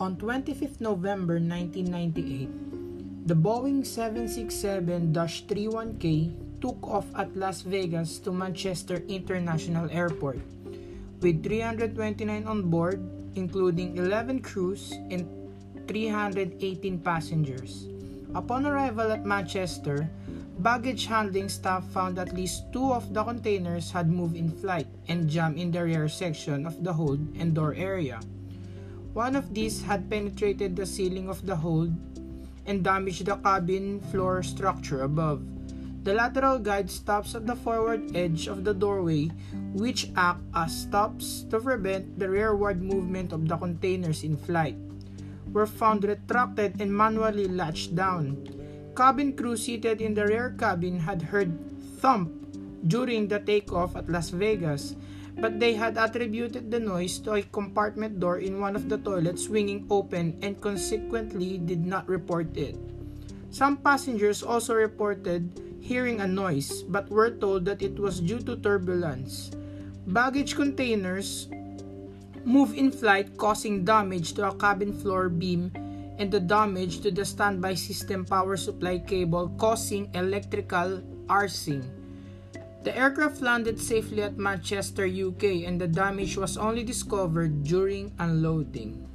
25 November 1998, the Boeing 767-31K took off at Las Vegas to Manchester International Airport with 329 on board, including 11 crews and 318 passengers. Upon arrival at Manchester, baggage handling staff found at least two of the containers had moved in flight and jammed in the rear section of the hold and door area. One of these had penetrated the ceiling of the hold and damaged the cabin floor structure above. The lateral guide stops at the forward edge of the doorway, which act as stops to prevent the rearward movement of the containers in flight. Were found retracted and manually latched down. Cabin crew seated in the rear cabin had heard thump during the takeoff at Las Vegas but they had attributed the noise to a compartment door in one of the toilets swinging open and consequently did not report it. Some passengers also reported hearing a noise but were told that it was due to turbulence. Baggage containers move in flight causing damage to a cabin floor beam and the damage to the standby system power supply cable causing electrical arcing. The aircraft landed safely at Manchester, UK, and the damage was only discovered during unloading.